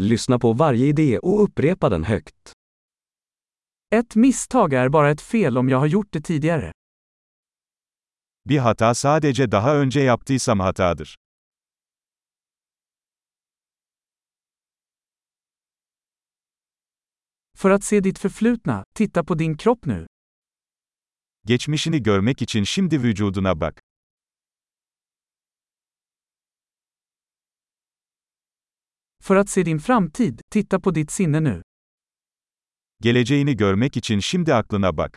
Lyssna på varje idé och upprepa den högt. Ett misstag är bara ett fel om jag har gjort det tidigare. Bir hata sadece daha önce yaptıysam hatadır. För att se ditt förflutna, titta på din kropp nu. Geçmişini görmek için şimdi vücuduna bak. För att se din framtid, titta på ditt sinne nu. Geleceğini görmek için şimdi aklına bak.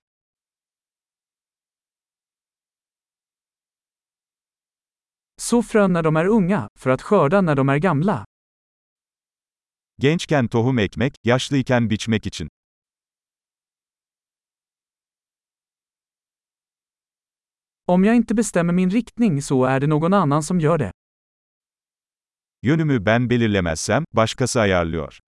Så frön när de är unga, för att skörda när de är gamla. Gençken tohum ekmek, yaşlıyken biçmek için. Om jag inte bestämmer min riktning så är det någon annan som gör det. Yönümü ben belirlemezsem, başkası ayarlıyor.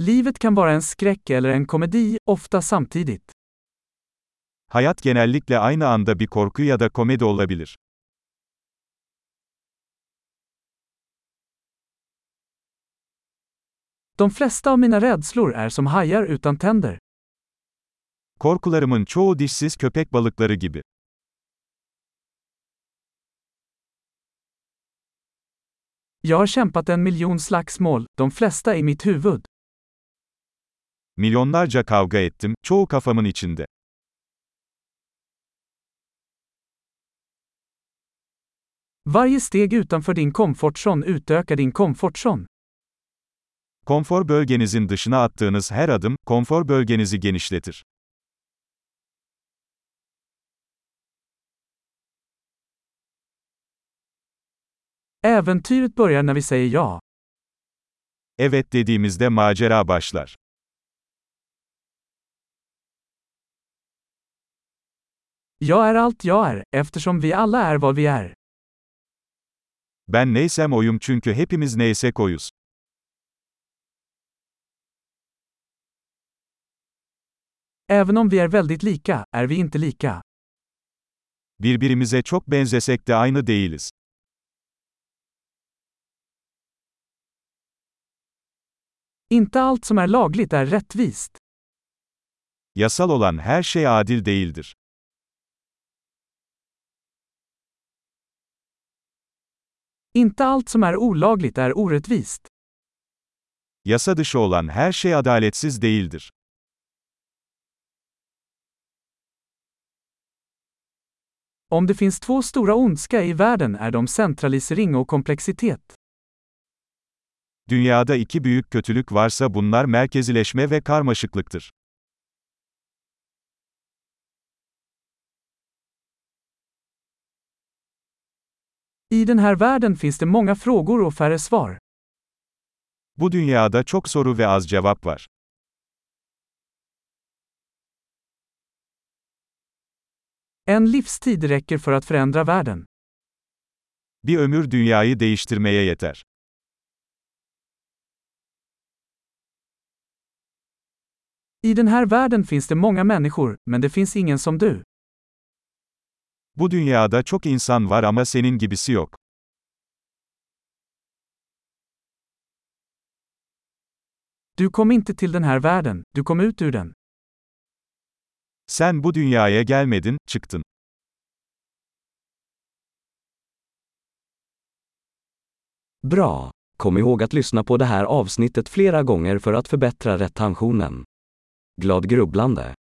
Livet kan vara en skräck eller en komedi, ofta samtidigt. Hayat genellikle aynı anda bir korku ya da komedi olabilir. De flesta av mina rädslor är som hajar utan tänder. Korkularımın çoğu dişsiz köpek balıkları gibi. Jag har kämpat en miljon slagsmål, de flesta i mitt huvud. Milyonlarca kavga ettim, çoğu kafamın içinde. Varje steg utanför din komfortzon utökar din komfortzon. Konfor bölgenizin dışına attığınız her adım, konfor bölgenizi genişletir. Äventyret börjar när vi säger ja. Evet dediğimizde macera başlar. Jag är allt jag är, eftersom vi alla är vad vi är. Ben neysem oyum çünkü hepimiz neysek oyuz. Även om vi är väldigt lika, är vi inte lika. Birbirimize çok benzesek de aynı değiliz. Inte allt som är lagligt är rättvist. Yasal olan her şey adil değildir. Inte allt som är olagligt är orättvist. Yasa dışı olan her şey adaletsiz değildir. Om det finns två stora ondska i världen är de centralisering och komplexitet. Dünyada iki büyük kötülük varsa bunlar merkezileşme ve karmaşıklıktır. I den här världen finns det många frågor och färre svar. Bu dünyada çok soru ve az cevap var. En livstid räcker för att förändra världen. Bir ömür dünyayı değiştirmeye yeter. I den här världen finns det många människor, men det finns ingen som du. Bu dünyada çok insan var ama senin gibisi yok. Du kom inte till den här världen, du kom ut ur den. Sen bu dünyaya gelmedin, çıktın. Bra! Kom ihåg att lyssna på det här avsnittet flera gånger för att förbättra retentionen. Glad grubblande!